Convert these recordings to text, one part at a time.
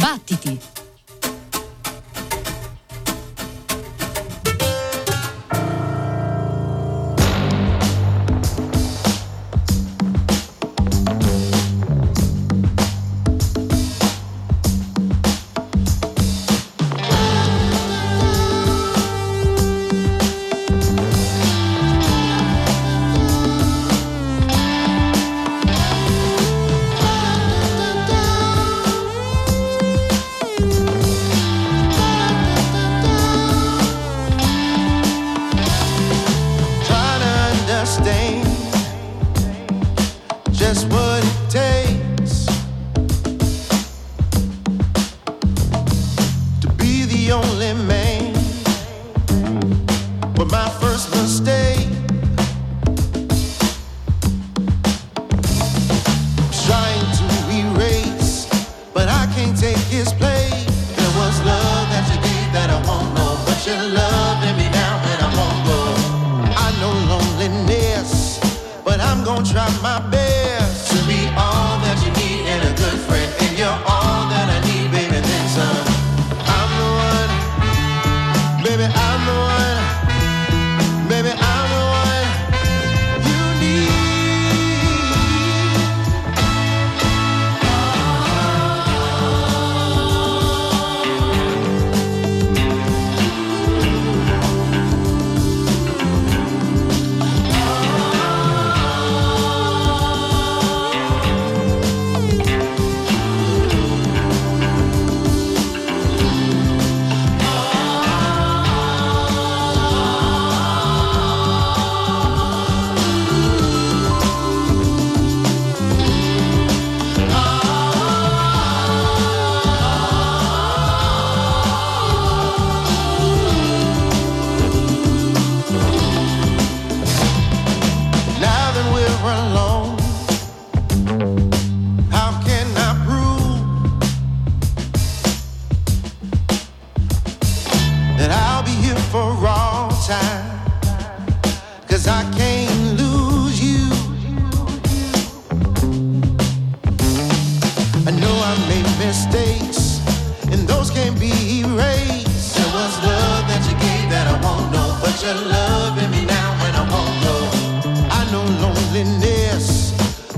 Battiti!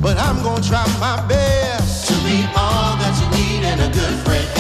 but I'm gonna try my best to be all that you need and a good friend.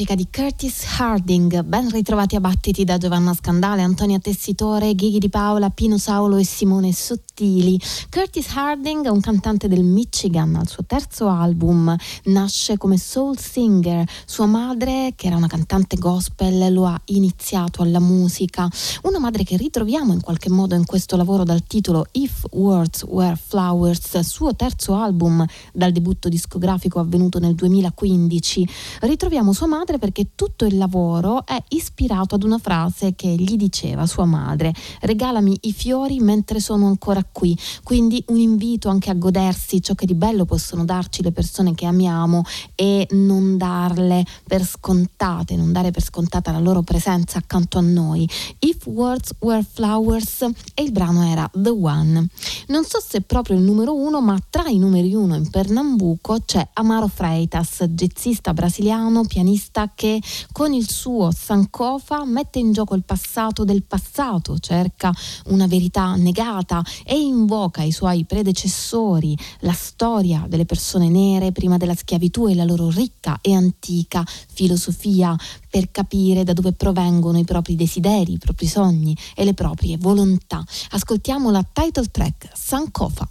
Musica di Curtis Harding. Ben ritrovati a battiti da Giovanna Scandale, Antonia Tessitore, Ghighi di Paola, Pino Saulo e Simone Sottili. Curtis Harding è un cantante del Michigan. Al suo terzo album nasce come soul singer. Sua madre, che era una cantante gospel, lo ha iniziato alla musica. Una madre che ritroviamo in qualche modo in questo lavoro dal titolo If Words Were Flowers, suo terzo album dal debutto discografico avvenuto nel 2015. Ritroviamo sua madre perché tutto il lavoro è ispirato ad una frase che gli diceva sua madre, regalami i fiori mentre sono ancora qui, quindi un invito anche a godersi ciò che di bello possono darci le persone che amiamo e non darle per scontate, non dare per scontata la loro presenza accanto a noi. If Words Were Flowers e il brano era The One. Non so se è proprio il numero uno, ma tra i numeri uno in Pernambuco c'è Amaro Freitas, jazzista brasiliano, pianista che con il suo Sankofa mette in gioco il passato del passato, cerca una verità negata e invoca i suoi predecessori, la storia delle persone nere prima della schiavitù e la loro ricca e antica filosofia per capire da dove provengono i propri desideri, i propri sogni e le proprie volontà. Ascoltiamo la title track Sankofa.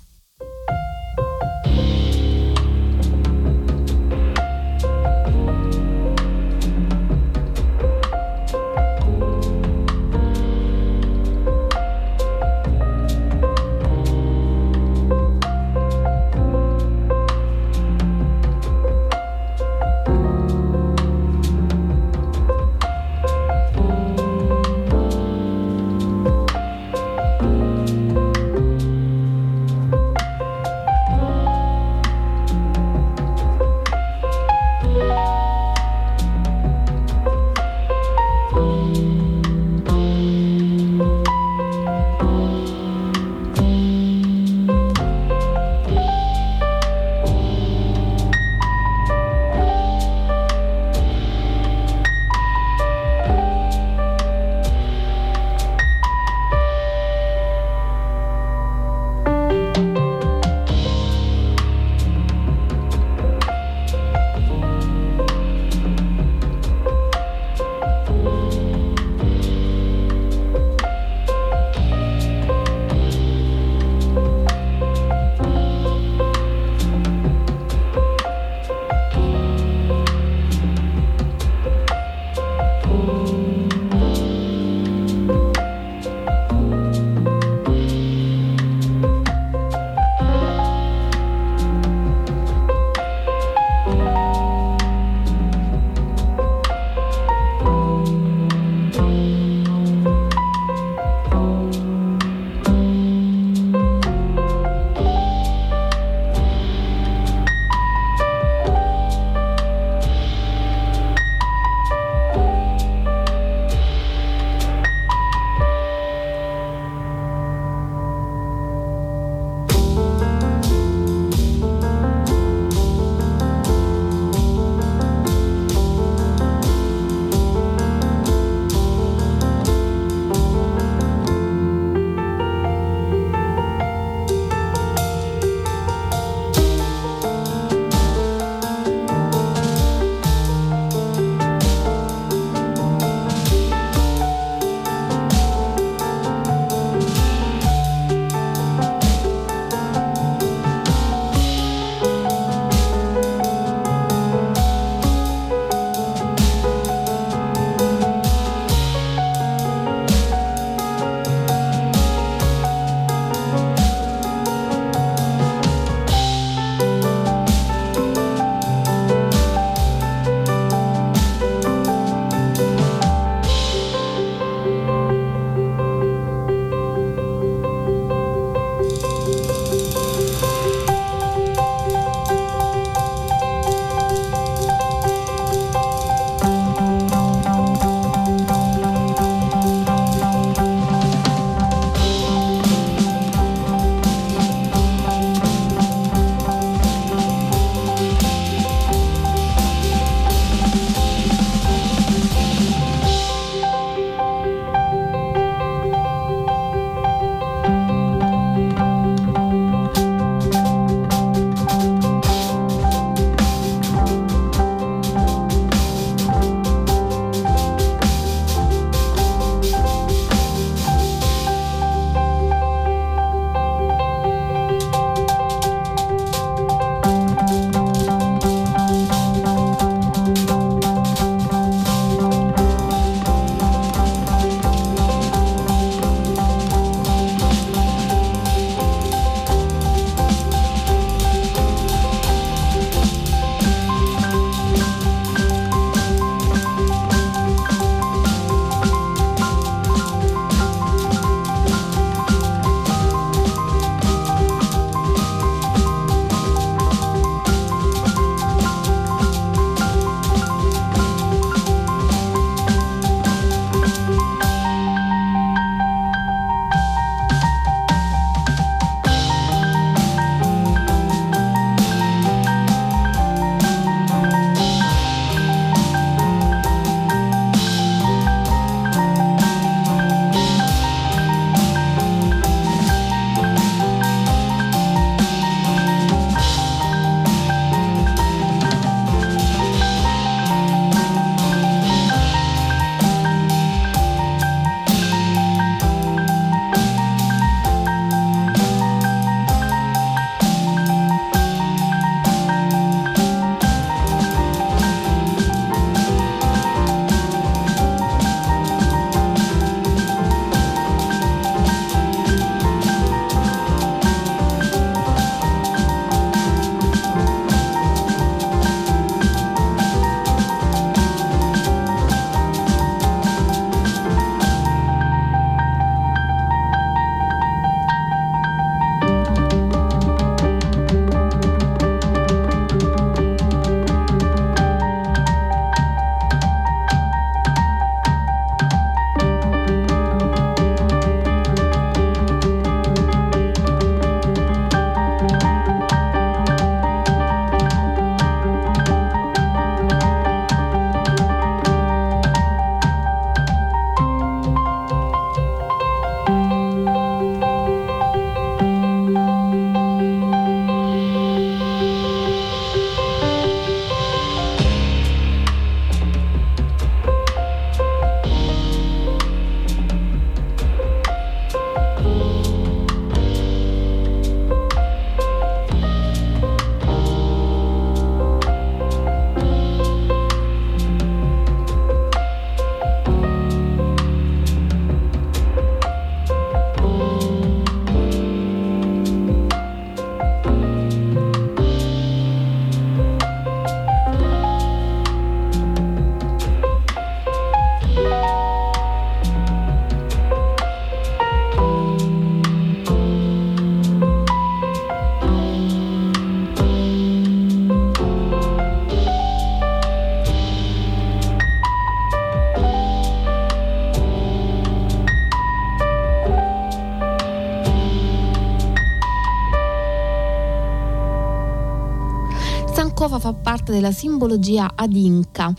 Parte della simbologia adinca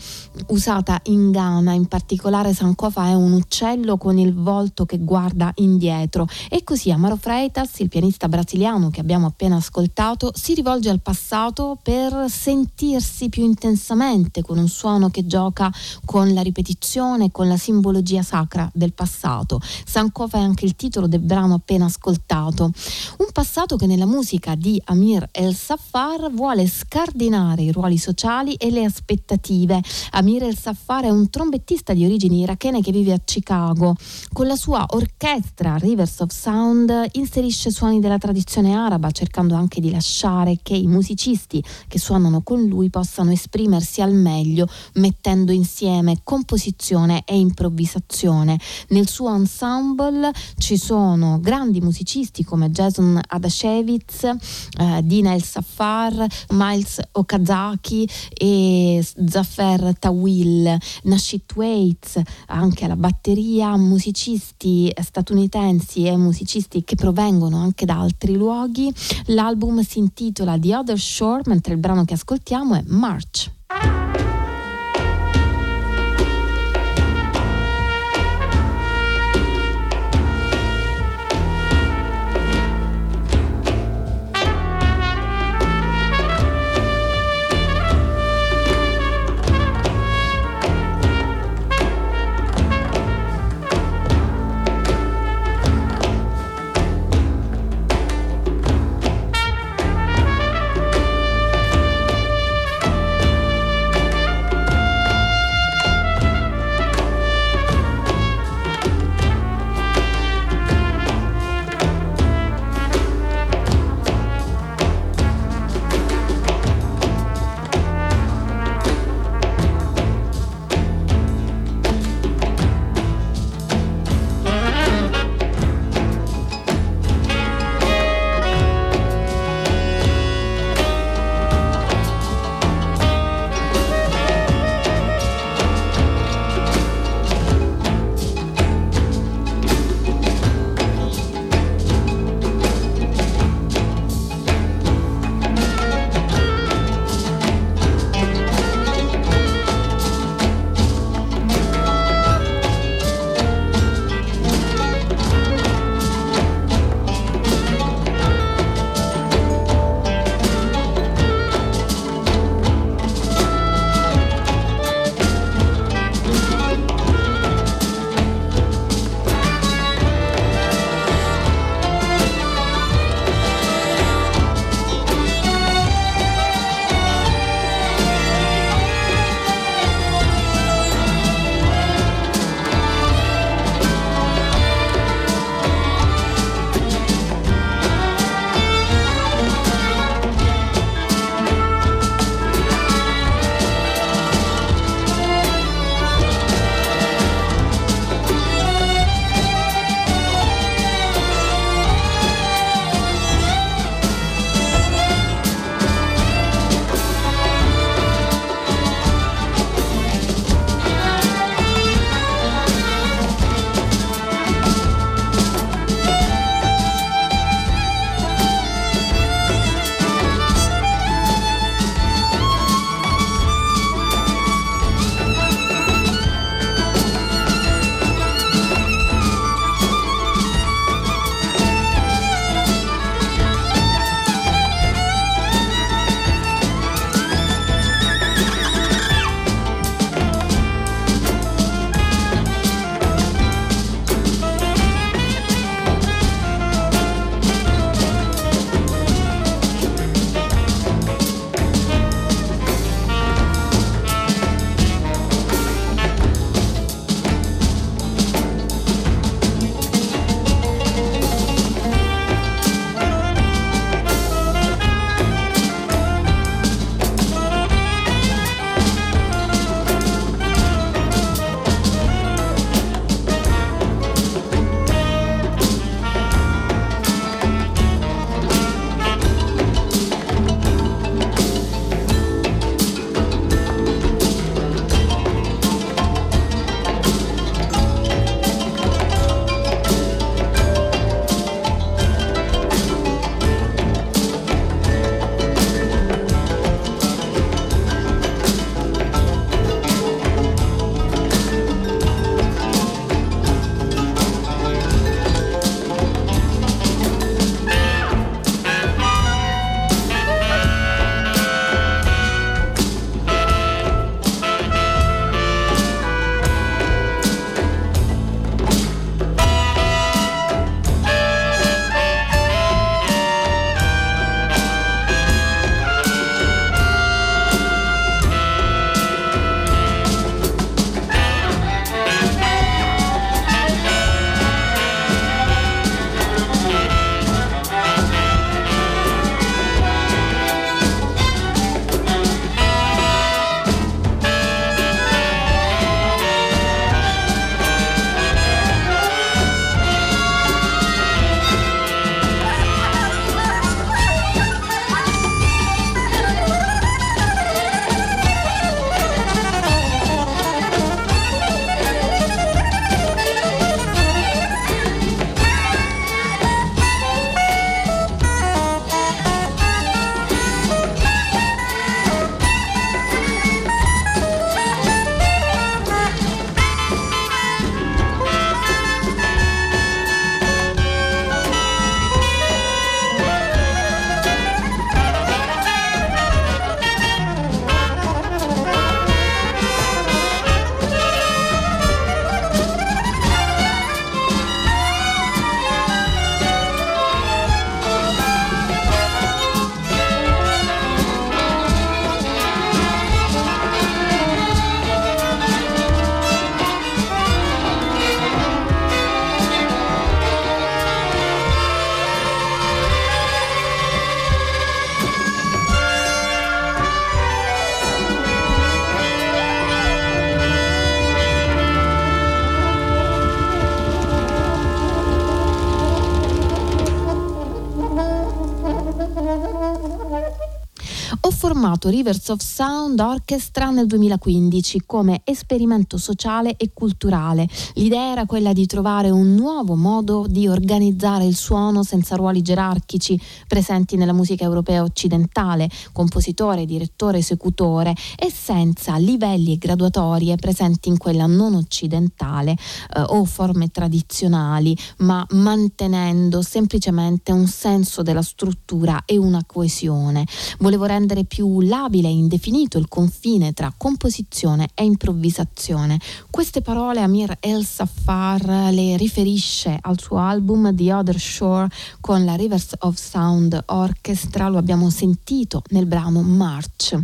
usata in Ghana, in particolare Sankofa è un uccello con il volto che guarda indietro e così Amaro Freitas, il pianista brasiliano che abbiamo appena ascoltato, si rivolge al passato per sentirsi più intensamente con un suono che gioca con la ripetizione, con la simbologia sacra del passato. Sankofa è anche il titolo del brano appena ascoltato. Un passato che nella musica di Amir El Safar vuole scardinare i ruoli sociali e le aspettative. Amir El Safar è un trombettista di origini irachene che vive a Chicago. Con la sua orchestra Rivers of Sound inserisce suoni della tradizione araba, cercando anche di lasciare che i musicisti che suonano con lui possano esprimersi al meglio, mettendo insieme composizione e improvvisazione. Nel suo ensemble ci sono grandi musicisti come Jason Adashevitz, eh, Dina El Safar, Miles Okazaki e Zafer Tawil, Nashit Waits, anche alla batteria, musicisti statunitensi e musicisti che provengono anche da altri luoghi. L'album si intitola The Other Shore, mentre il brano che ascoltiamo è March. Formato Rivers of Sound Orchestra nel 2015 come esperimento sociale e culturale. L'idea era quella di trovare un nuovo modo di organizzare il suono senza ruoli gerarchici presenti nella musica europea occidentale, compositore, direttore, esecutore e senza livelli e graduatorie presenti in quella non occidentale eh, o forme tradizionali, ma mantenendo semplicemente un senso della struttura e una coesione. Volevo rendere più labile e indefinito il confine tra composizione e improvvisazione. Queste parole Amir El Safar le riferisce al suo album The Other Shore con la Rivers of Sound Orchestra, lo abbiamo sentito nel brano March.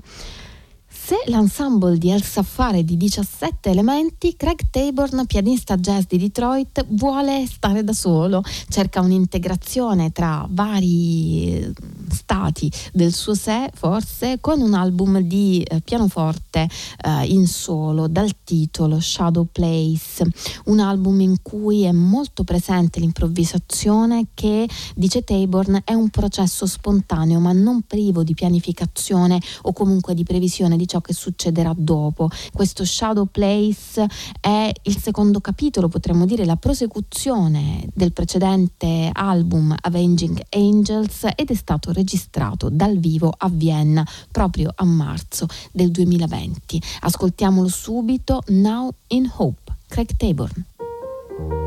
Se l'ensemble di El Safar è di 17 elementi, Craig Taborn, pianista jazz di Detroit, vuole stare da solo, cerca un'integrazione tra vari stati del suo sé, forse, con un album di eh, pianoforte eh, in solo dal titolo Shadow Place, un album in cui è molto presente l'improvvisazione che, dice Taborn, è un processo spontaneo ma non privo di pianificazione o comunque di previsione di ciò ciò che succederà dopo. Questo Shadow Place è il secondo capitolo, potremmo dire la prosecuzione del precedente album Avenging Angels ed è stato registrato dal vivo a Vienna proprio a marzo del 2020. Ascoltiamolo subito, Now in Hope, Craig Taborn.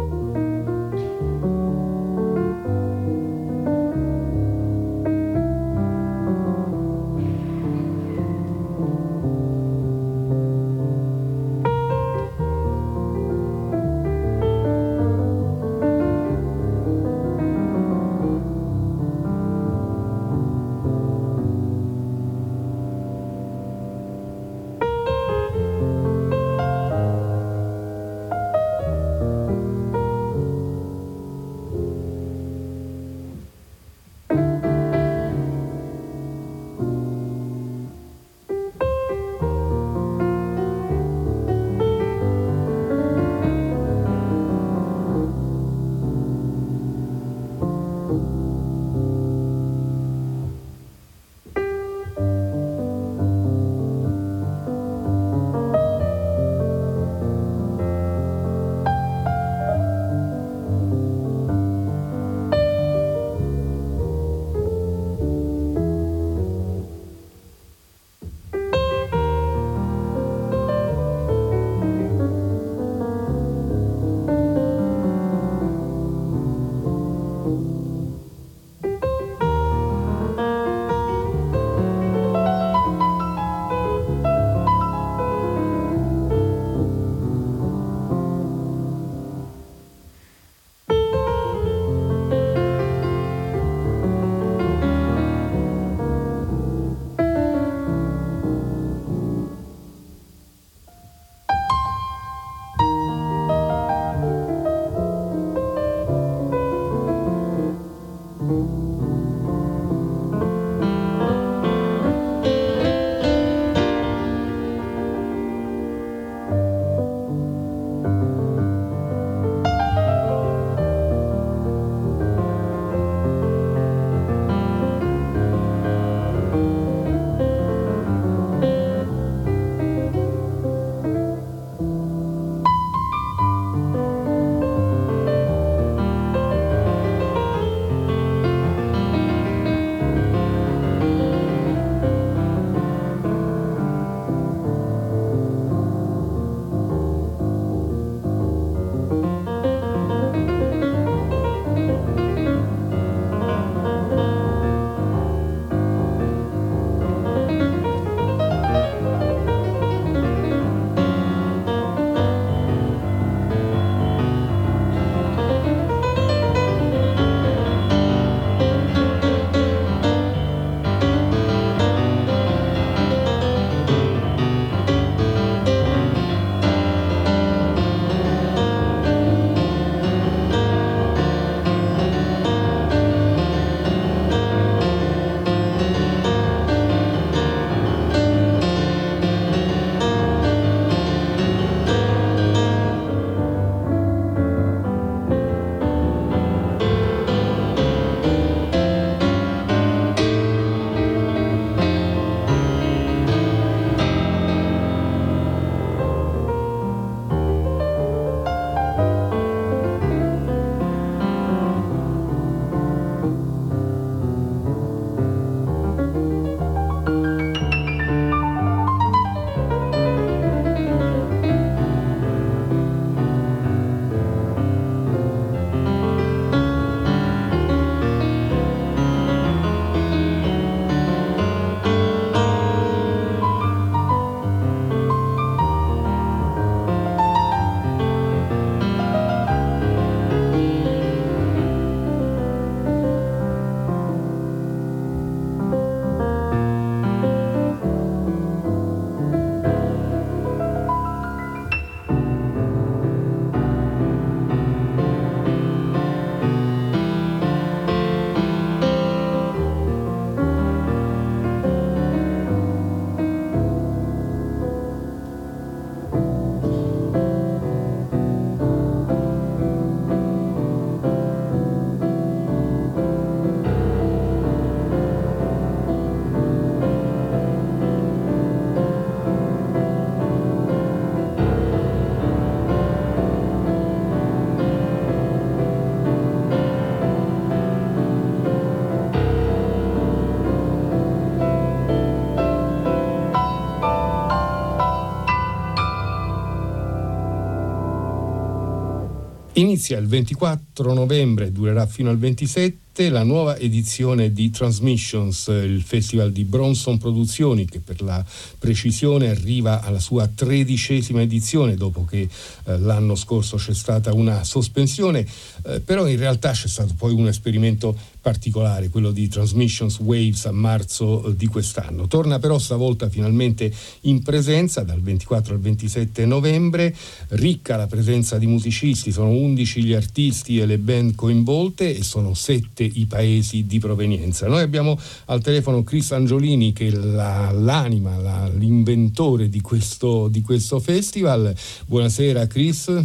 Inizia il 24 novembre e durerà fino al 27 la nuova edizione di Transmissions, il festival di Bronson Produzioni che per la precisione arriva alla sua tredicesima edizione dopo che eh, l'anno scorso c'è stata una sospensione, eh, però in realtà c'è stato poi un esperimento particolare, quello di Transmissions Waves a marzo eh, di quest'anno. Torna però stavolta finalmente in presenza dal 24 al 27 novembre, ricca la presenza di musicisti, sono 11 gli artisti e le band coinvolte e sono 7 i paesi di provenienza. Noi abbiamo al telefono Chris Angiolini che è la, l'anima, la, l'inventore di questo, di questo festival. Buonasera Chris.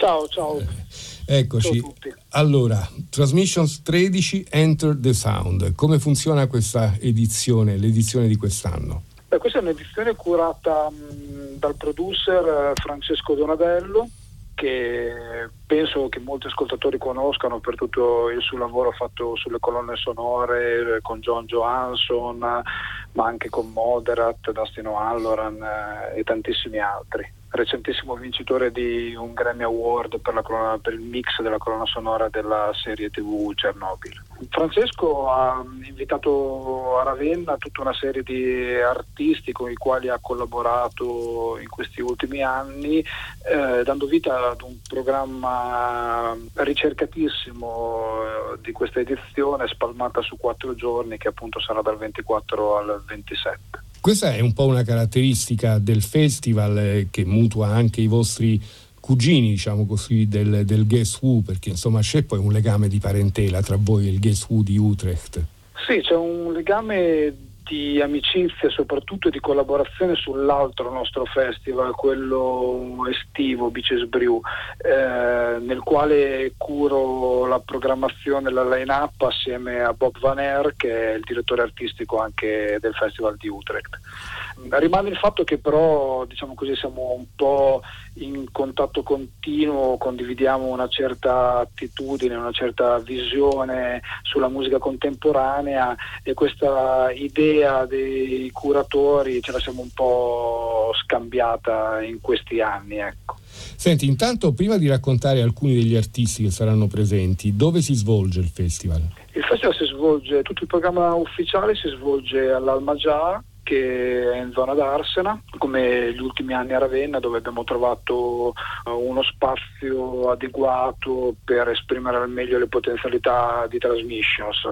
Ciao, ciao. Eh, eccoci. Allora, Transmissions 13 Enter the Sound. Come funziona questa edizione, l'edizione di quest'anno? Beh, questa è un'edizione curata mh, dal producer eh, Francesco Donadello che penso che molti ascoltatori conoscano per tutto il suo lavoro fatto sulle colonne sonore eh, con John Johansson, ma anche con Moderat, Dustino Halloran eh, e tantissimi altri recentissimo vincitore di un Grammy Award per, colonna, per, il mix della colonna sonora della serie tv Chernobyl. Francesco ha invitato a Ravenna tutta una serie di artisti con i quali ha collaborato in questi ultimi anni, eh, dando vita ad un programma ricercatissimo eh, di questa edizione spalmata su quattro giorni che appunto sarà dal 24 al 27. Questa è un po' una caratteristica del festival eh, che mutua anche i vostri cugini, diciamo così, del, del Guess Who, perché insomma c'è poi un legame di parentela tra voi e il Guess Who di Utrecht. Sì, c'è un legame di amicizia e soprattutto di collaborazione sull'altro nostro festival, quello estivo Beaches Brew, eh, nel quale curo la programmazione, la line-up assieme a Bob Van Aer che è il direttore artistico anche del festival di Utrecht. Rimane il fatto che però diciamo così, siamo un po' in contatto continuo, condividiamo una certa attitudine, una certa visione sulla musica contemporanea e questa idea dei curatori ce la siamo un po' scambiata in questi anni. Ecco. Senti, intanto prima di raccontare alcuni degli artisti che saranno presenti, dove si svolge il festival? Il festival si svolge, tutto il programma ufficiale si svolge all'Almagià che è in zona d'Arsena, come gli ultimi anni a Ravenna, dove abbiamo trovato uh, uno spazio adeguato per esprimere al meglio le potenzialità di Transmissions.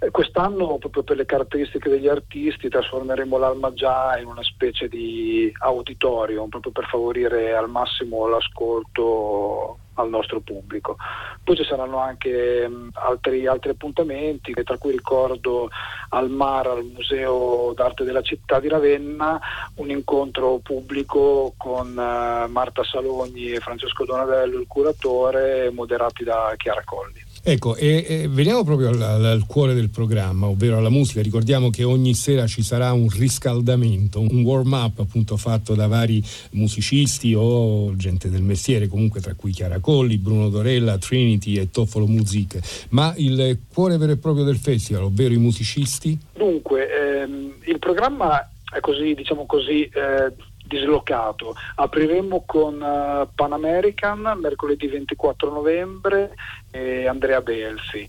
E quest'anno, proprio per le caratteristiche degli artisti, trasformeremo l'Alma già in una specie di auditorium, proprio per favorire al massimo l'ascolto al nostro pubblico. Poi ci saranno anche mh, altri, altri, appuntamenti, tra cui ricordo al Mar, al Museo d'Arte della città di Ravenna, un incontro pubblico con uh, Marta Salogni e Francesco Donadello, il curatore, moderati da Chiara Colli. Ecco, e, e veniamo proprio al, al, cuore del programma, ovvero alla musica. Ricordiamo che ogni sera ci sarà un riscaldamento, un warm-up appunto fatto da vari musicisti o gente del mestiere, comunque tra cui Chiara Colli, Bruno Dorella, Trinity e Toffolo Music. Ma il cuore vero e proprio del festival, ovvero i musicisti? Dunque, ehm, il programma è così, diciamo così, eh, dislocato. Apriremo con uh, Pan American mercoledì 24 novembre e Andrea Belfi.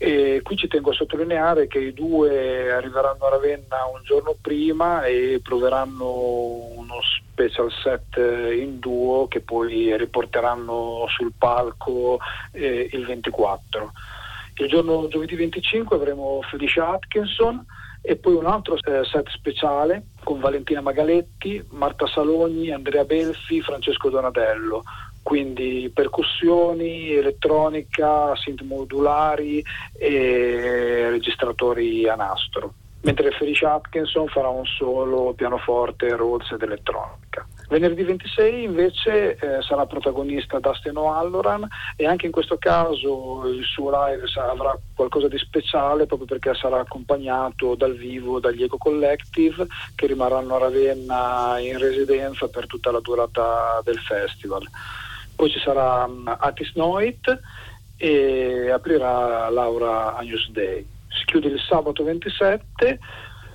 E qui ci tengo a sottolineare che i due arriveranno a Ravenna un giorno prima e proveranno uno special set in duo che poi riporteranno sul palco eh, il 24. Il giorno giovedì 25 avremo Felicia Atkinson e poi un altro eh, set speciale con Valentina Magaletti, Marta Salogni, Andrea Belfi, Francesco Donatello quindi percussioni, elettronica, synth modulari e registratori a nastro. Mentre Felicia Atkinson farà un solo pianoforte, Rhodes ed elettronica. Venerdì 26 invece eh, sarà protagonista Dustin O'Halloran e anche in questo caso il suo live avrà qualcosa di speciale proprio perché sarà accompagnato dal vivo dagli Eco Collective che rimarranno a Ravenna in residenza per tutta la durata del festival. Poi ci sarà um, Atis Noit e aprirà Laura Agnus Day. Si chiude il sabato 27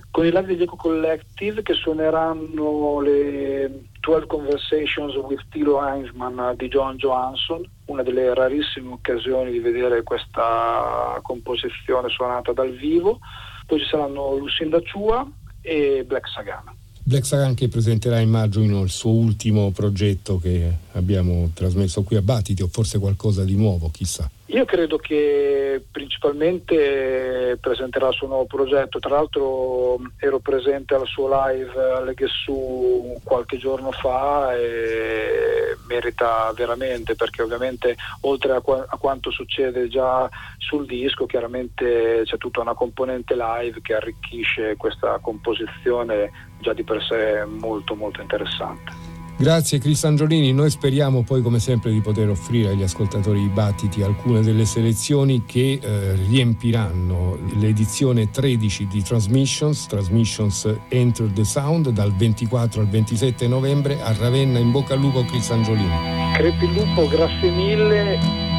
con i live degli Eco Collective che suoneranno le 12 Conversations with Tilo Heinzman di John Johansson, una delle rarissime occasioni di vedere questa composizione suonata dal vivo. Poi ci saranno Lucinda Chua e Black Sagan. Black Sagan che presenterà immagino il suo ultimo progetto che abbiamo trasmesso qui a Battiti o forse qualcosa di nuovo, chissà. Io credo che principalmente presenterà il suo nuovo progetto, tra l'altro ero presente al suo live alle Gesù qualche giorno fa e merita veramente perché ovviamente oltre a, qua- a, quanto succede già sul disco chiaramente c'è tutta una componente live che arricchisce questa composizione già di per sé molto molto interessante. Grazie Chris Angiolini, noi speriamo poi come sempre di poter offrire agli ascoltatori di Battiti alcune delle selezioni che eh, riempiranno l'edizione 13 di Transmissions, Transmissions Enter the Sound dal 24 al 27 novembre a Ravenna in bocca al lupo Chris Angiolini. Crepi lupo, grazie mille.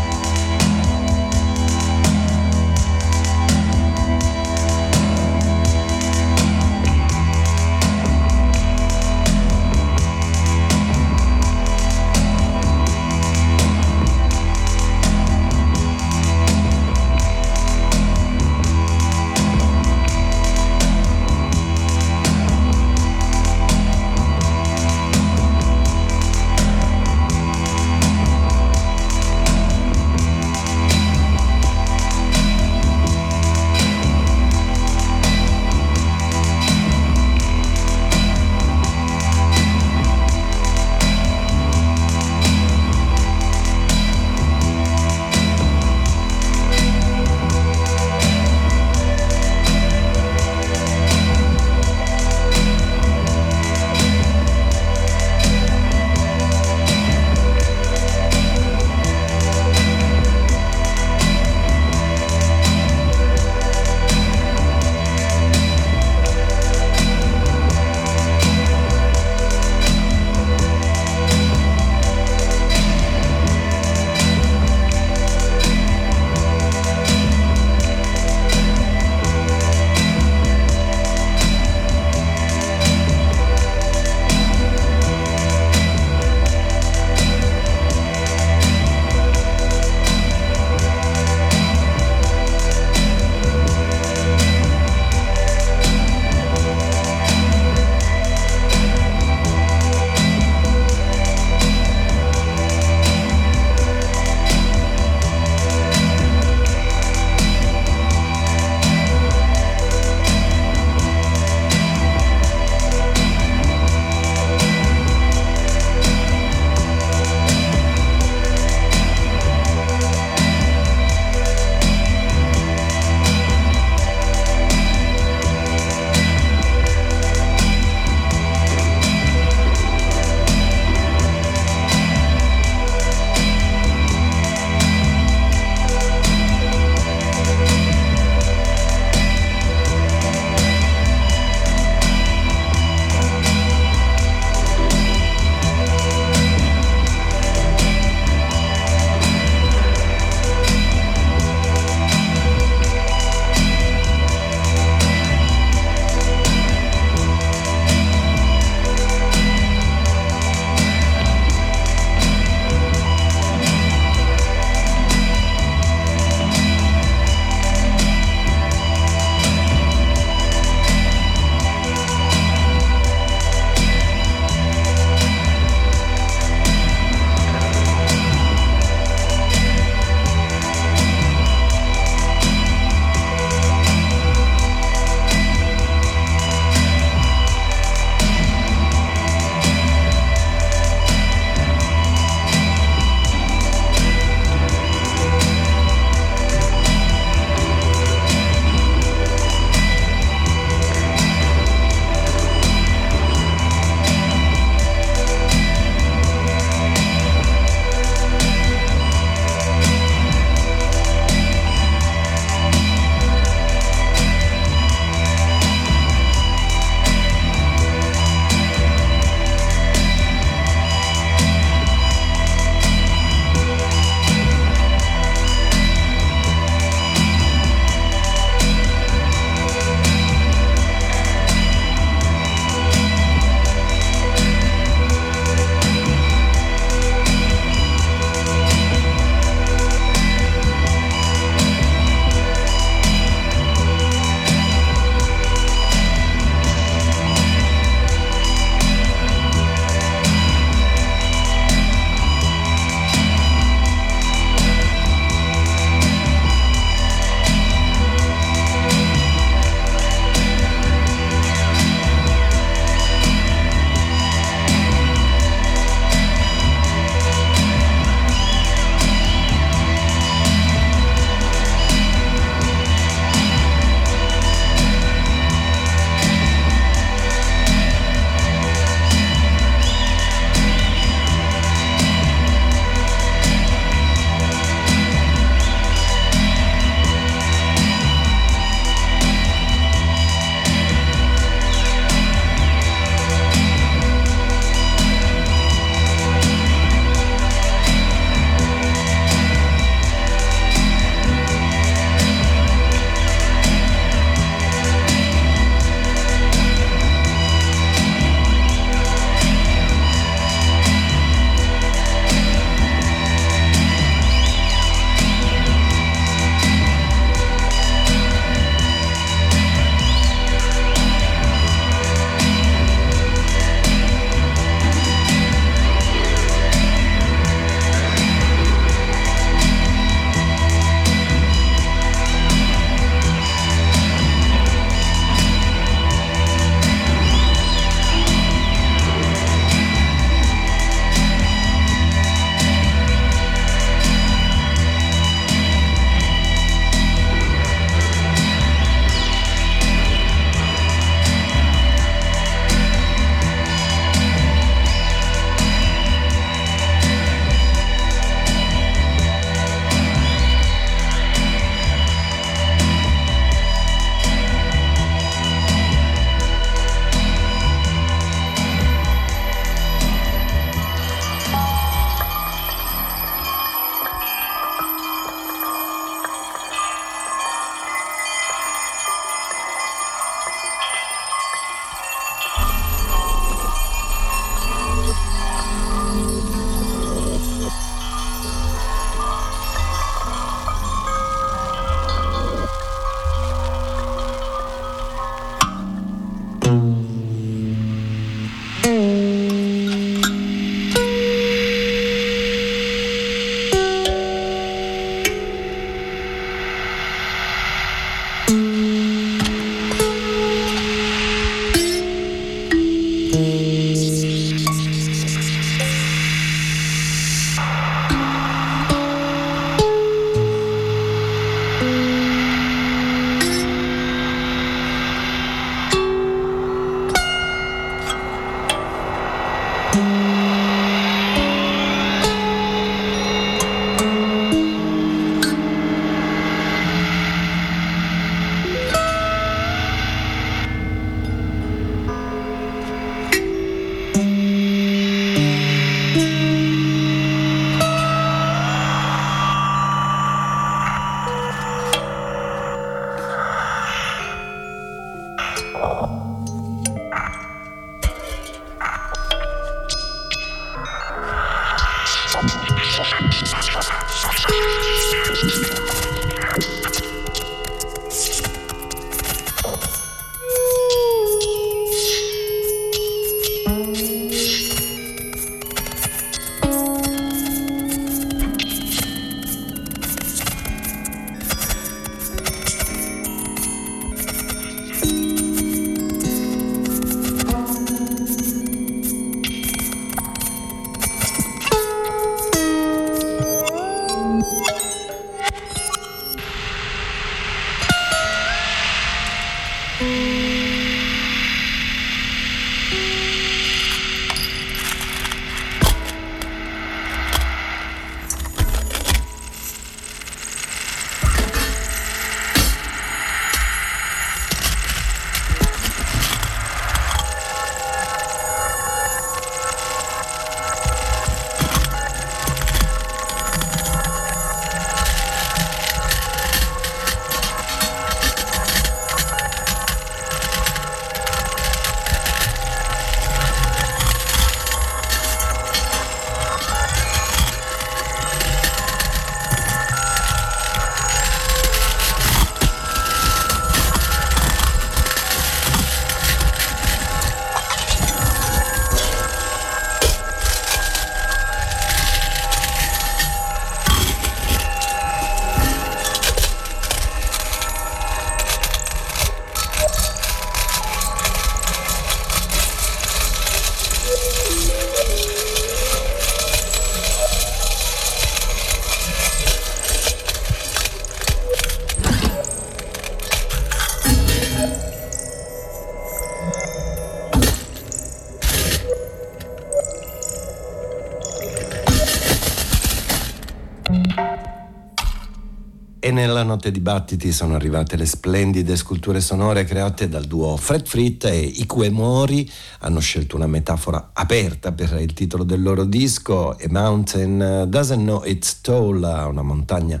Nella notte dibattiti sono arrivate le splendide sculture sonore create dal duo Fred Fritt e Ikue Mori. Hanno scelto una metafora aperta per il titolo del loro disco, A Mountain Doesn't Know It's Tall, una montagna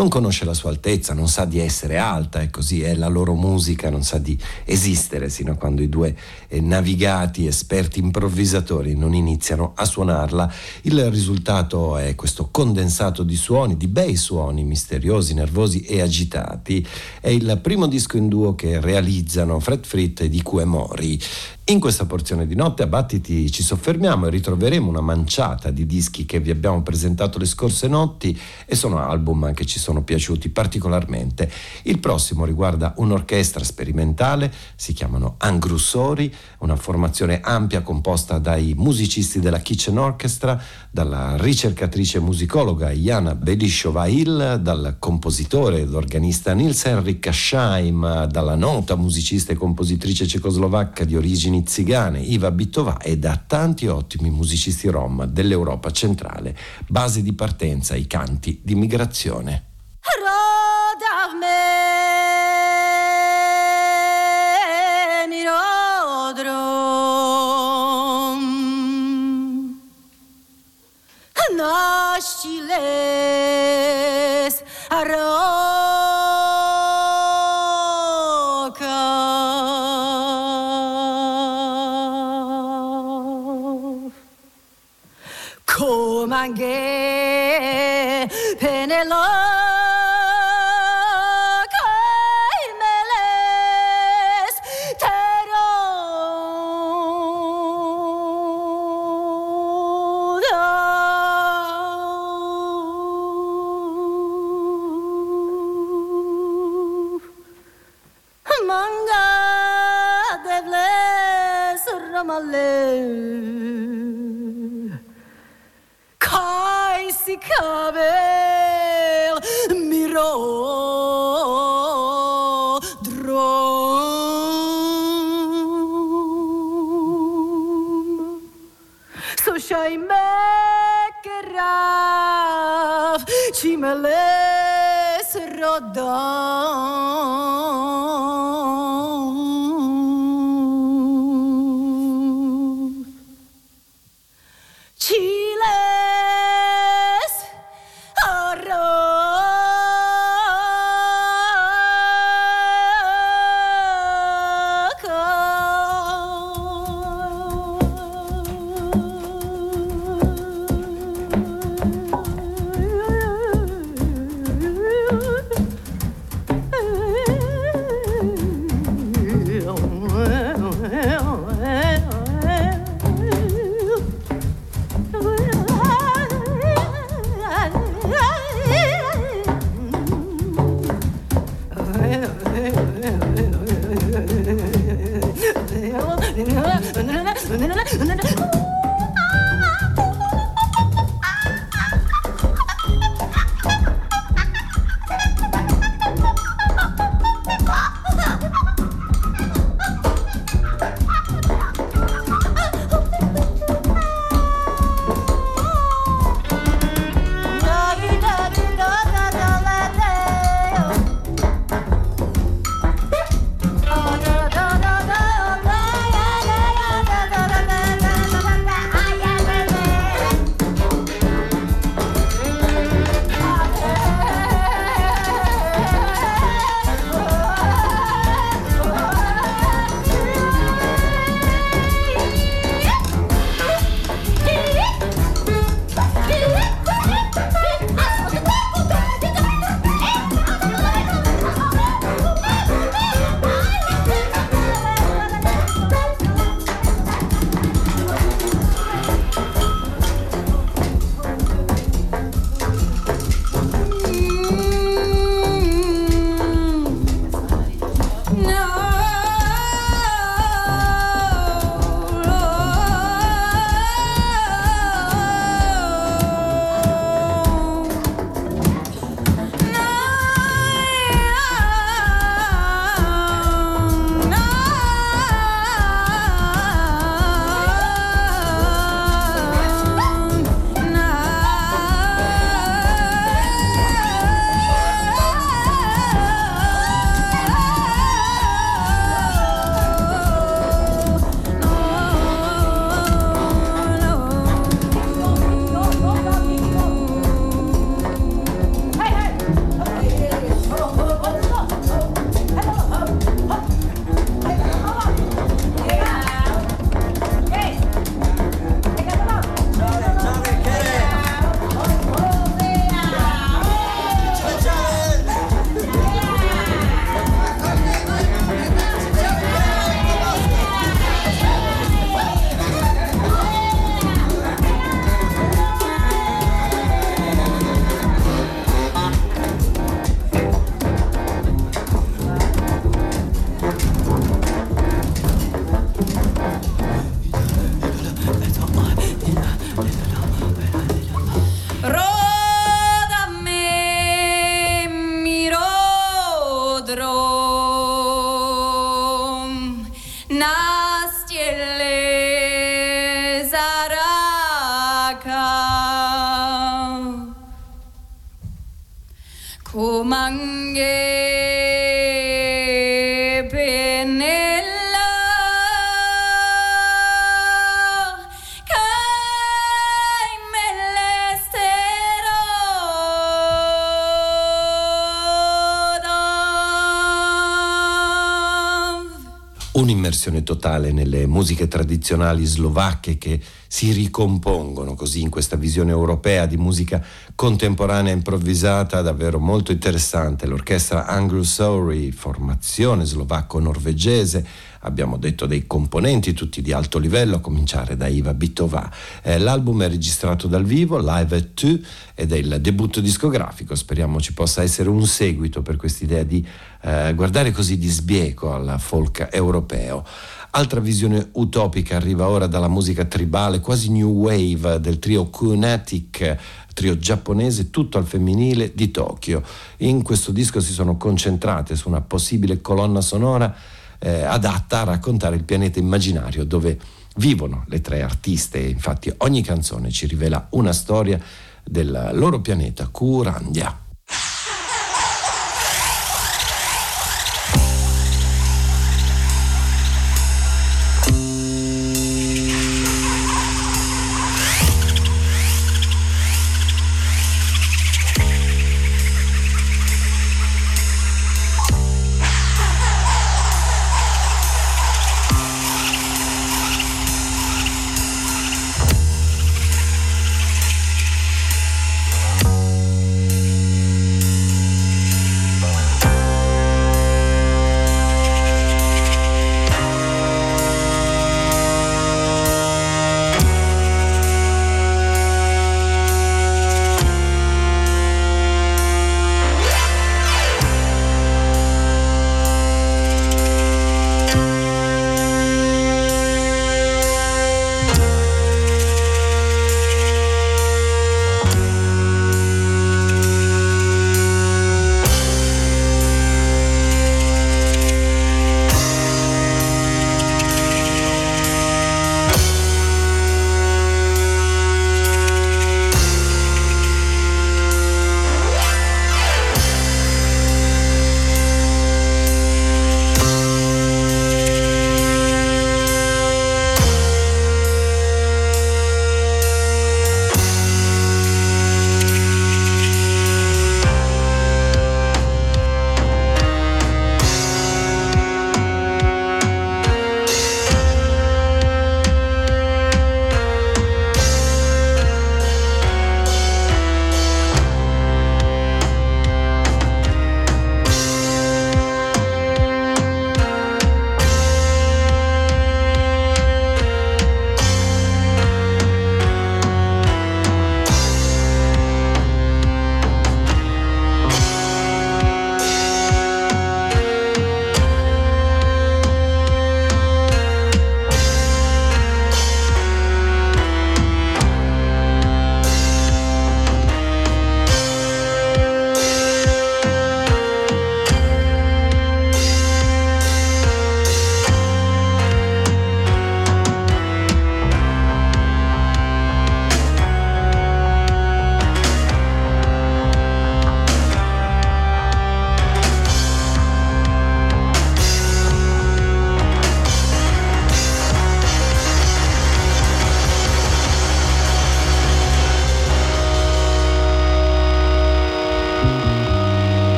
non conosce la sua altezza, non sa di essere alta e così è la loro musica, non sa di esistere sino a quando i due eh, navigati, esperti improvvisatori non iniziano a suonarla. Il risultato è questo condensato di suoni, di bei suoni misteriosi, nervosi e agitati. È il primo disco in duo che realizzano Fred Fritt e di Mori. In questa porzione di notte a Battiti ci soffermiamo e ritroveremo una manciata di dischi che vi abbiamo presentato le scorse notti e sono album che ci sono piaciuti particolarmente. Il prossimo riguarda un'orchestra sperimentale, si chiamano Angrussori, una formazione ampia composta dai musicisti della Kitchen Orchestra, dalla ricercatrice musicologa Jana Belishovail, dal compositore e l'organista Nils Henrik Scheim, dalla nota musicista e compositrice cecoslovacca di origini zigane, Iva Bittovà e da tanti ottimi musicisti rom dell'Europa centrale, base di partenza ai canti di migrazione. Nasciles, coming. Un'immersione totale nelle musiche tradizionali slovacche che si ricompongono così in questa visione europea di musica contemporanea improvvisata davvero molto interessante. L'orchestra Anglo-Sauri, formazione slovacco-norvegese, abbiamo detto dei componenti tutti di alto livello, a cominciare da Iva Bitovà. Eh, l'album è registrato dal vivo, Live at Two, ed è il debutto discografico. Speriamo ci possa essere un seguito per quest'idea di eh, guardare così di sbieco al folk europeo. Altra visione utopica arriva ora dalla musica tribale, quasi new wave del trio Kunatic, trio giapponese tutto al femminile di Tokyo. In questo disco si sono concentrate su una possibile colonna sonora eh, adatta a raccontare il pianeta immaginario dove vivono le tre artiste. Infatti ogni canzone ci rivela una storia del loro pianeta, Kurandia.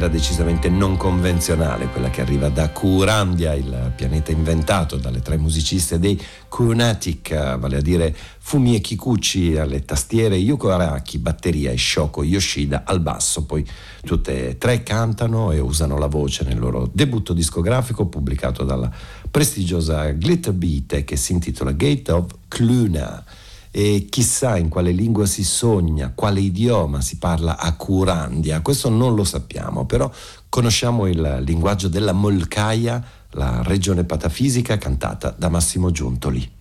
Atmosfera decisamente non convenzionale, quella che arriva da Kurandia, il pianeta inventato dalle tre musiciste dei Kunatic, vale a dire Fumie Kikuchi alle tastiere, Yuko Araki, batteria e Shoko Yoshida al basso. Poi tutte e tre cantano e usano la voce nel loro debutto discografico pubblicato dalla prestigiosa Glitter Beat che si intitola Gate of Cluna e chissà in quale lingua si sogna, quale idioma si parla a Curandia, questo non lo sappiamo, però conosciamo il linguaggio della Molcaia, la regione patafisica cantata da Massimo Giuntoli.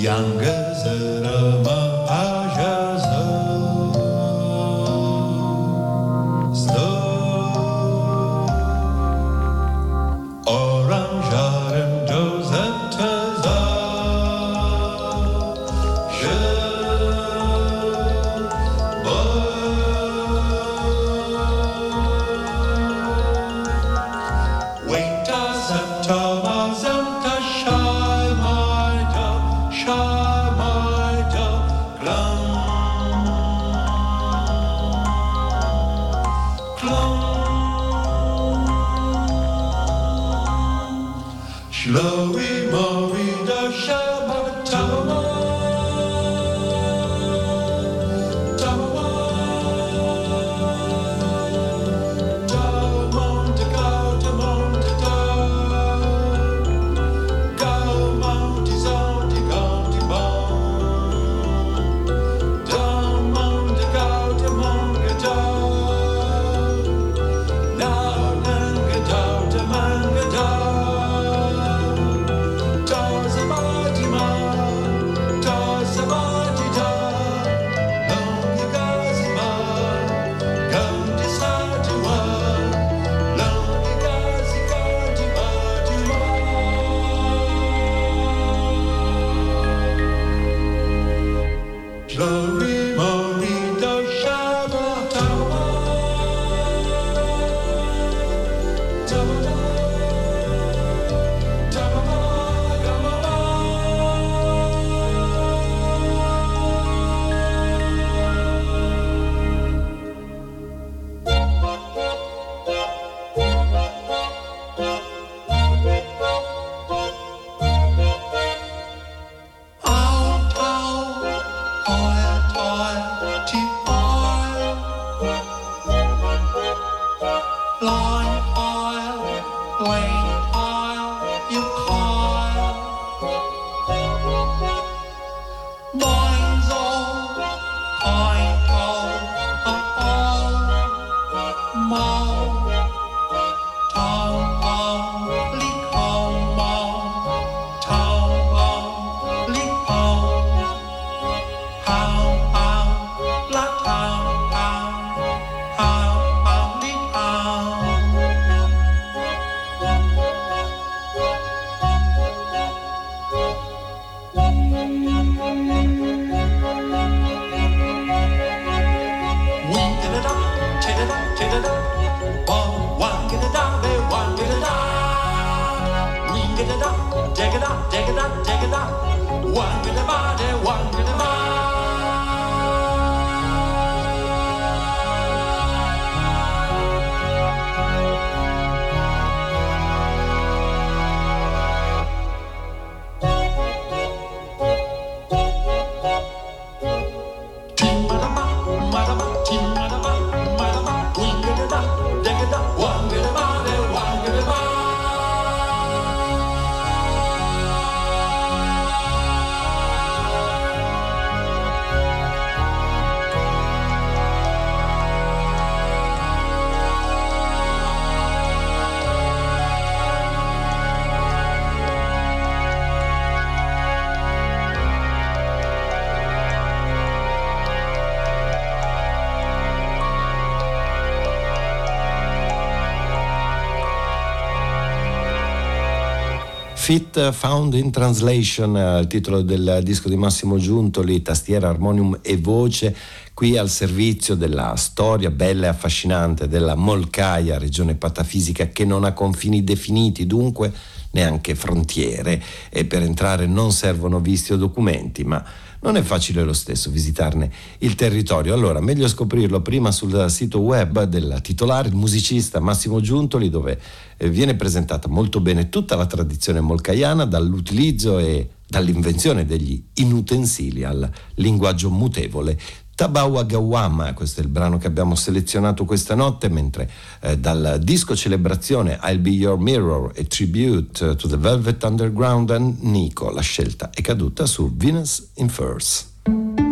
Younger Fit Found in Translation, il titolo del disco di Massimo Giuntoli, tastiera, armonium e voce qui al servizio della storia bella e affascinante della Molcaia, regione patafisica che non ha confini definiti, dunque neanche frontiere e per entrare non servono visti o documenti, ma non è facile lo stesso visitarne il territorio. Allora, meglio scoprirlo prima sul sito web del titolare, il musicista Massimo Giuntoli, dove eh, viene presentata molto bene tutta la tradizione molcaiana, dall'utilizzo e dall'invenzione degli inutensili al linguaggio mutevole Tabawa Gawama, questo è il brano che abbiamo selezionato questa notte, mentre eh, dal disco celebrazione I'll Be Your Mirror e Tribute to the Velvet Underground and Nico, la scelta è caduta su Venus in Furs.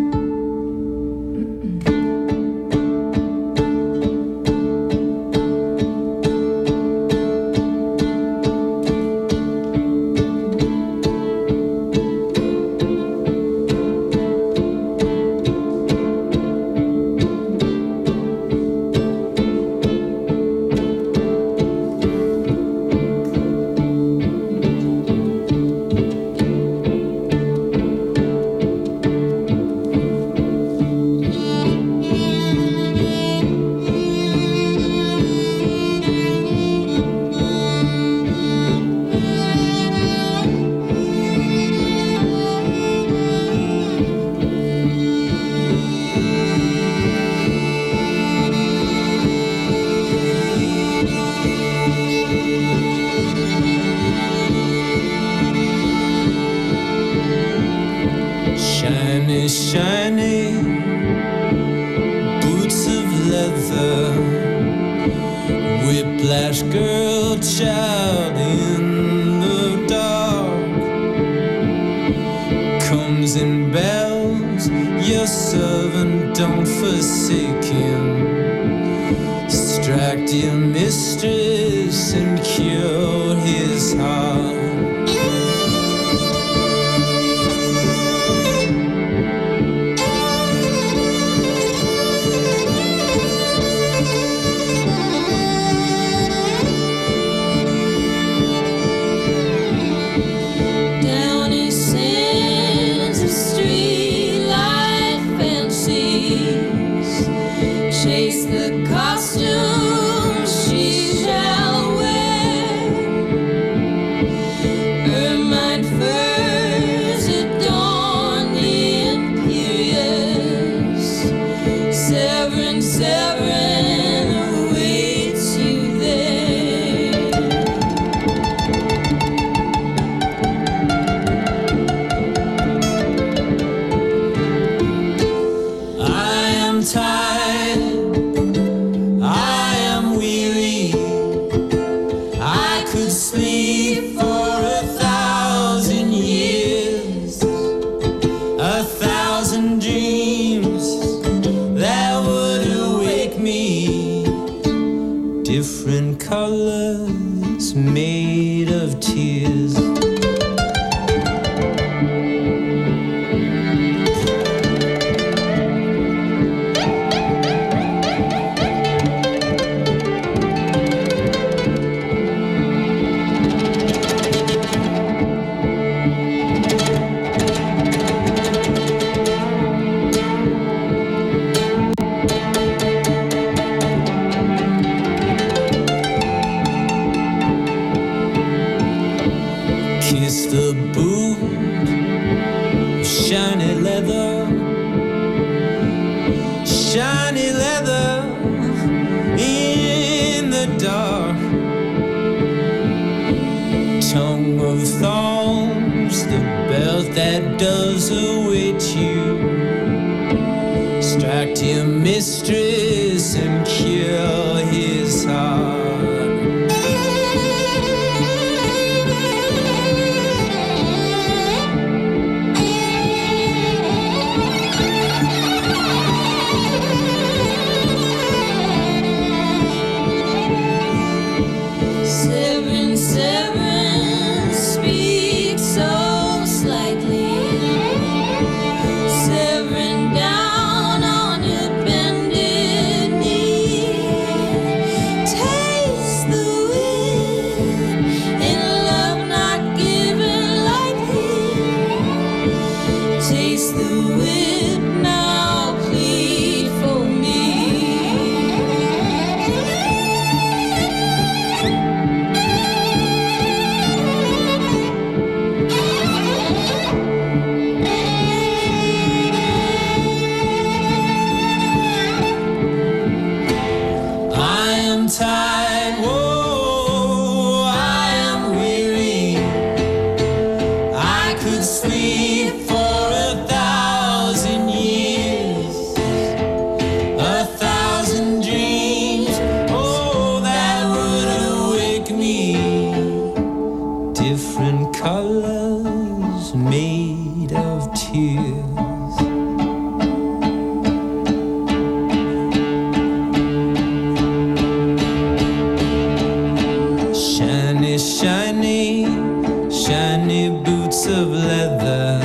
of leather.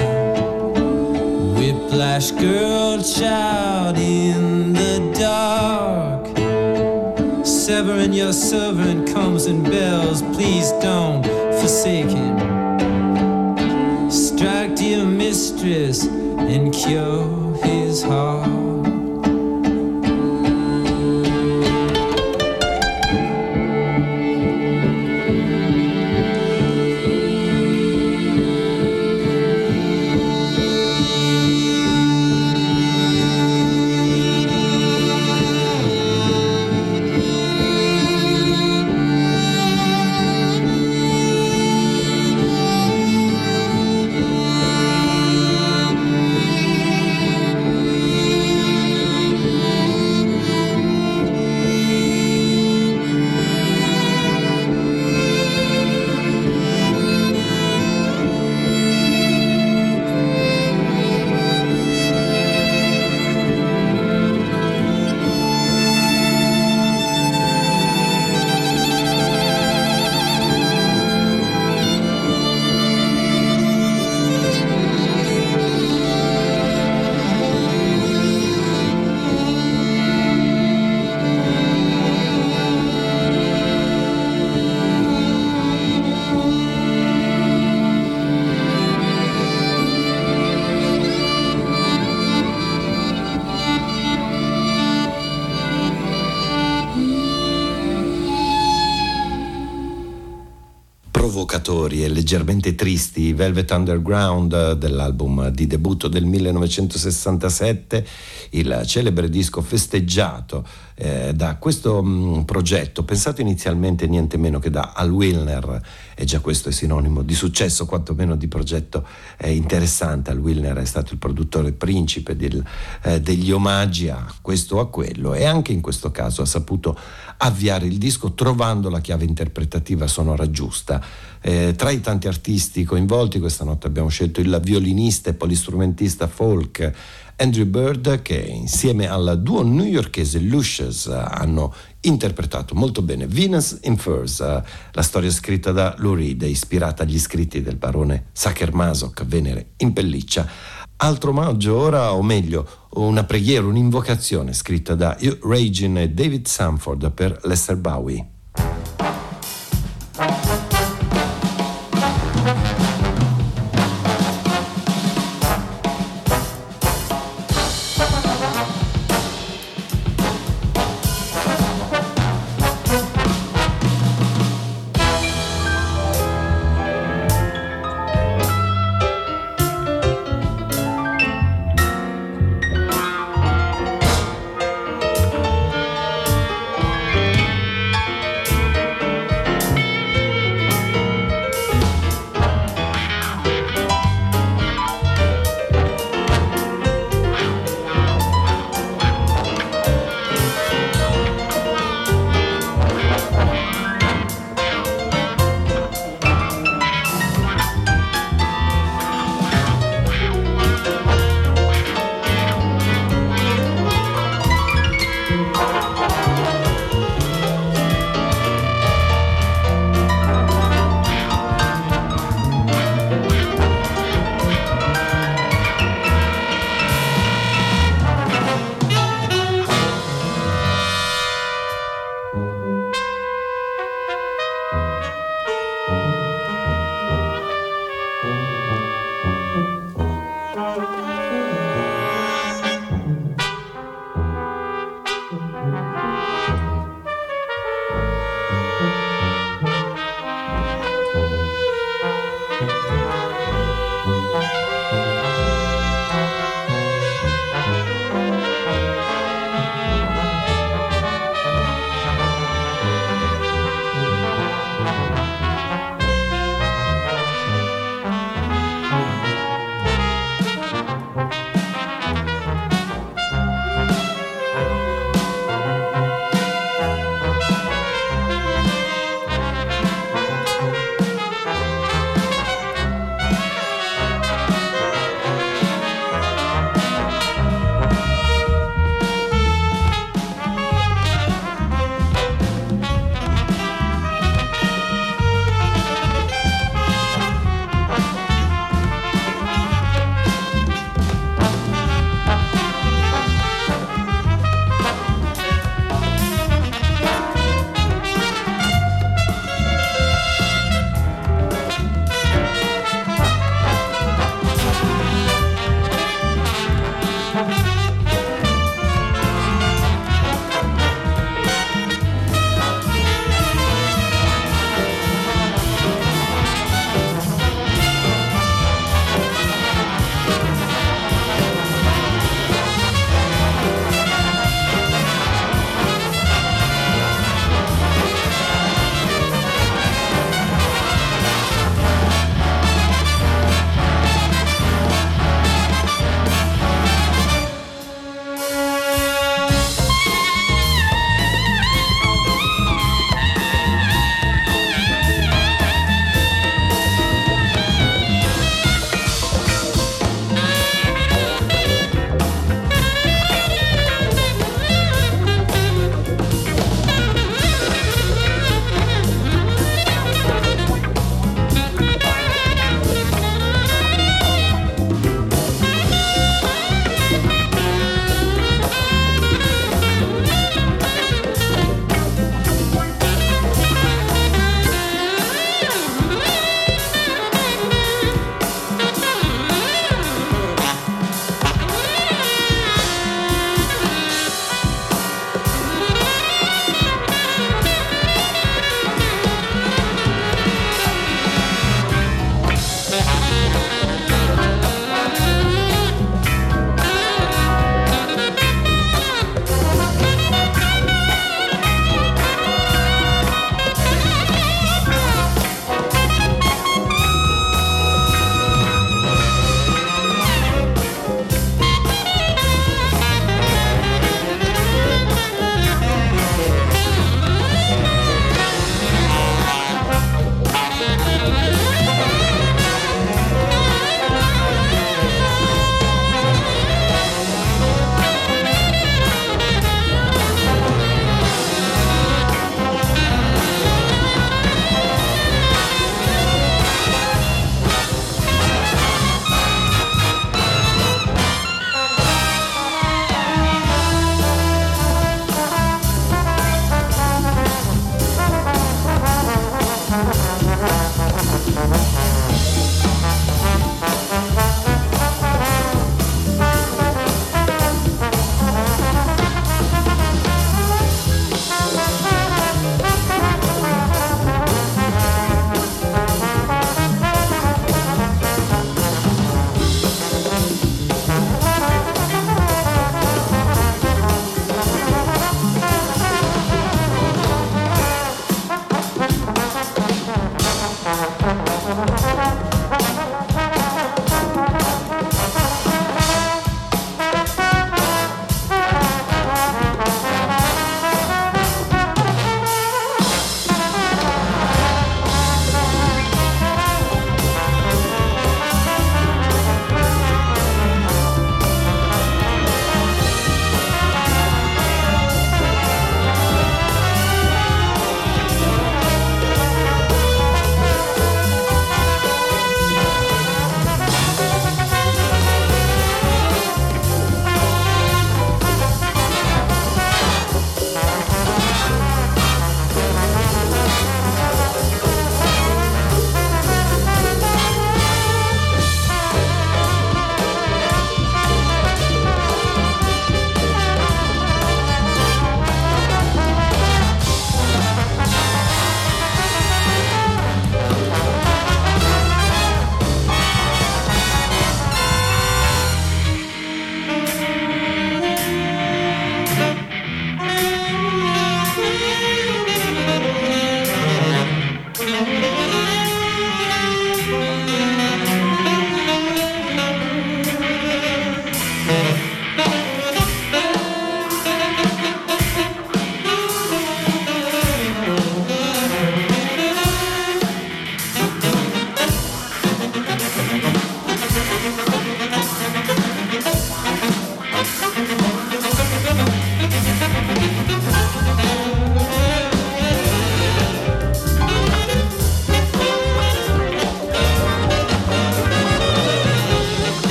Whiplash girl child in the dark. Severin, your servant, comes and bells. Please don't forsake him. Strike, dear mistress, and cure his heart. Leggermente tristi, Velvet Underground dell'album di debutto del 1967, il celebre disco festeggiato eh, da questo mh, mm, progetto, pensato inizialmente niente meno che da Al Wilner, e già questo è sinonimo di successo, quantomeno di progetto eh, interessante. Al Wilner è stato il produttore principe del, eh, degli omaggi a questo o a quello e anche in questo caso ha saputo avviare il disco trovando la chiave interpretativa sonora giusta. Eh, tra i tanti artisti coinvolti questa notte abbiamo scelto il violinista e polistrumentista folk Andrew Bird che insieme al duo newyorkese Lucius hanno interpretato molto bene Venus in Furs, la storia scritta da Lou Reed ispirata agli scritti del barone Sacher Masok, Venere in pelliccia. Altro omaggio ora, o meglio, una preghiera, un'invocazione scritta da Hugh Ragin e David Sanford per Lester Bowie.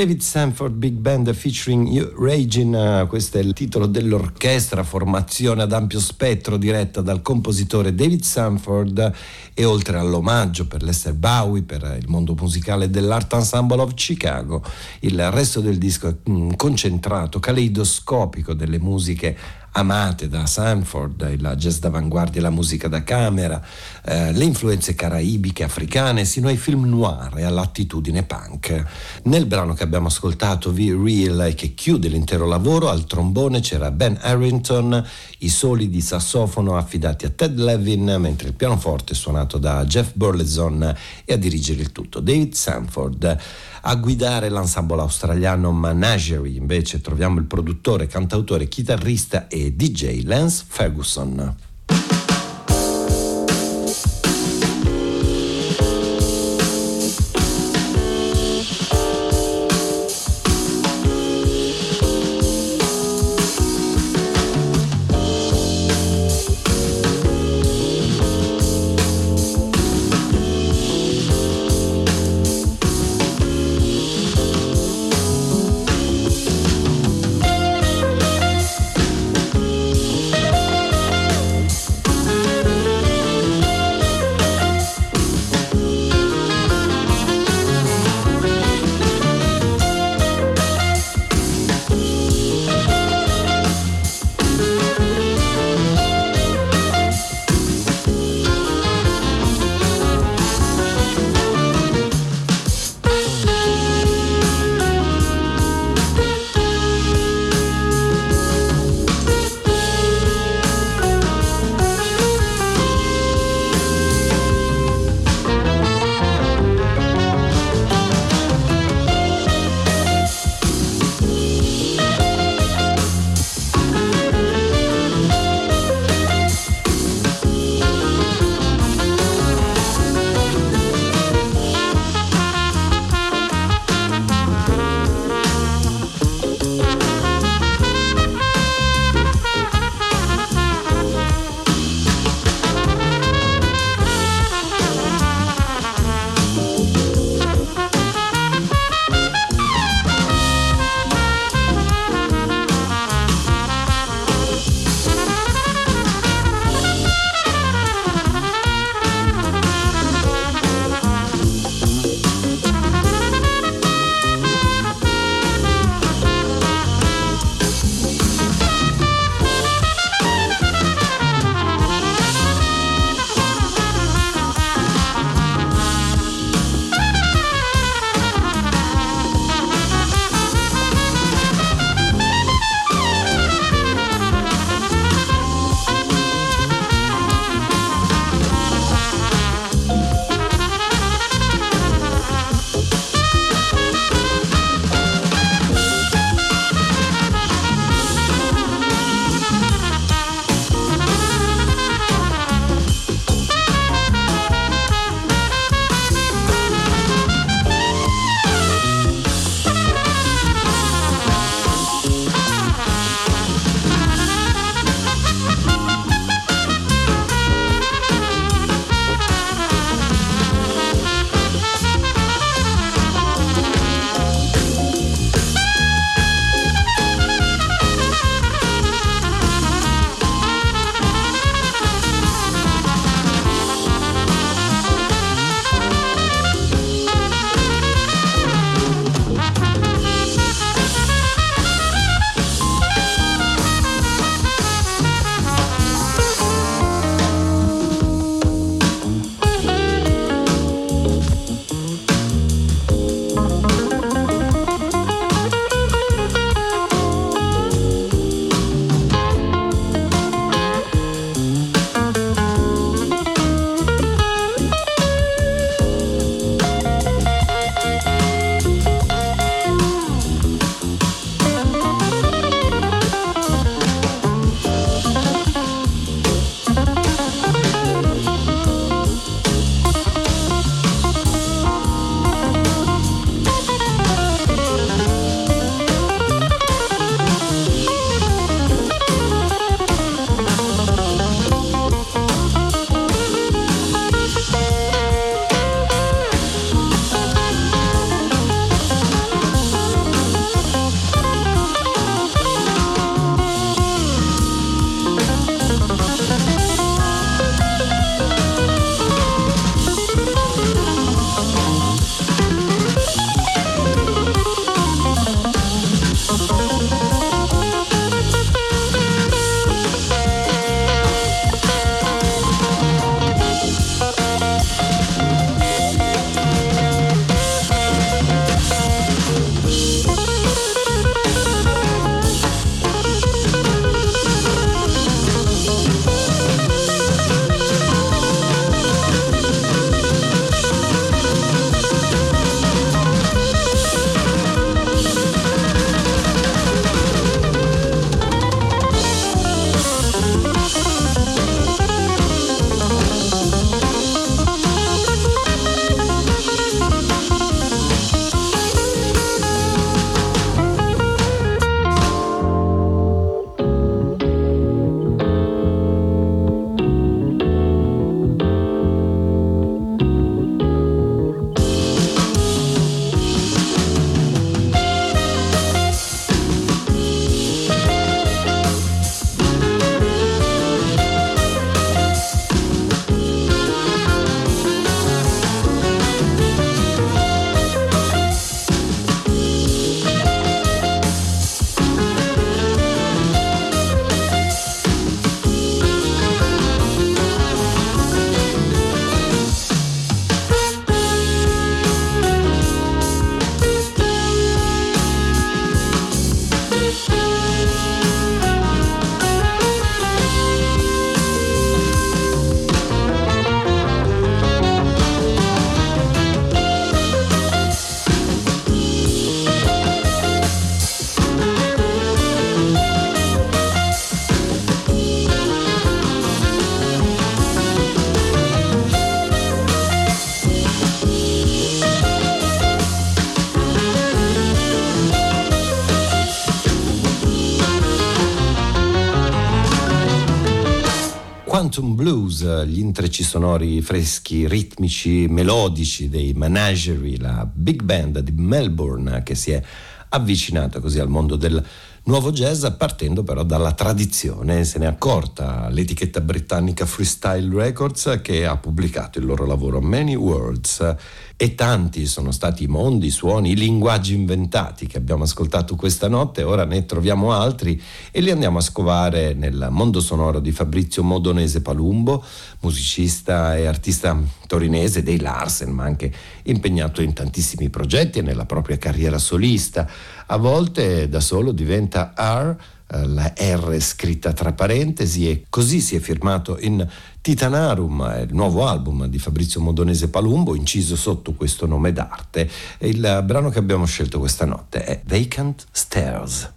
David Sanford Big Band featuring Regin, questo è il titolo dell'orchestra, formazione ad ampio spettro diretta dal compositore David Sanford e oltre all'omaggio per Lester Bowie, per il mondo musicale dell'Art Ensemble of Chicago, il resto del disco è mm, concentrato, caleidoscopico delle musiche amate da Sanford, il jazz d'avanguardia, la musica da camera, eh, le influenze caraibiche, africane, sino ai film noir e all'attitudine punk. Nel brano che abbiamo ascoltato, V Real, che chiude l'intero lavoro, al trombone c'era Ben Harrington, i soli di sassofono affidati a Ted Levin, mentre il pianoforte suonato da Jeff Burleson e a dirigere il tutto David Sanford. A guidare l'ensemble australiano Menagerie invece troviamo il produttore, cantautore, chitarrista e DJ Lance Ferguson. Quantum Blues, gli intrecci sonori freschi, ritmici, melodici dei Menagerie, la big band di Melbourne che si è avvicinata così al mondo del nuovo jazz partendo però dalla tradizione, se ne è accorta l'etichetta britannica Freestyle Records che ha pubblicato il loro lavoro Many Worlds e tanti sono stati i mondi, i suoni, i linguaggi inventati che abbiamo ascoltato questa notte, ora ne troviamo altri e li andiamo a scovare nel mondo sonoro di Fabrizio Modonese Palumbo, musicista e artista torinese dei Larsen, ma anche impegnato in tantissimi progetti e nella propria carriera solista. A volte da solo diventa R eh, la R scritta tra parentesi e così si è firmato in Titanarum, il nuovo album di Fabrizio Modonese Palumbo, inciso sotto questo nome d'arte. Il brano che abbiamo scelto questa notte è Vacant Stairs.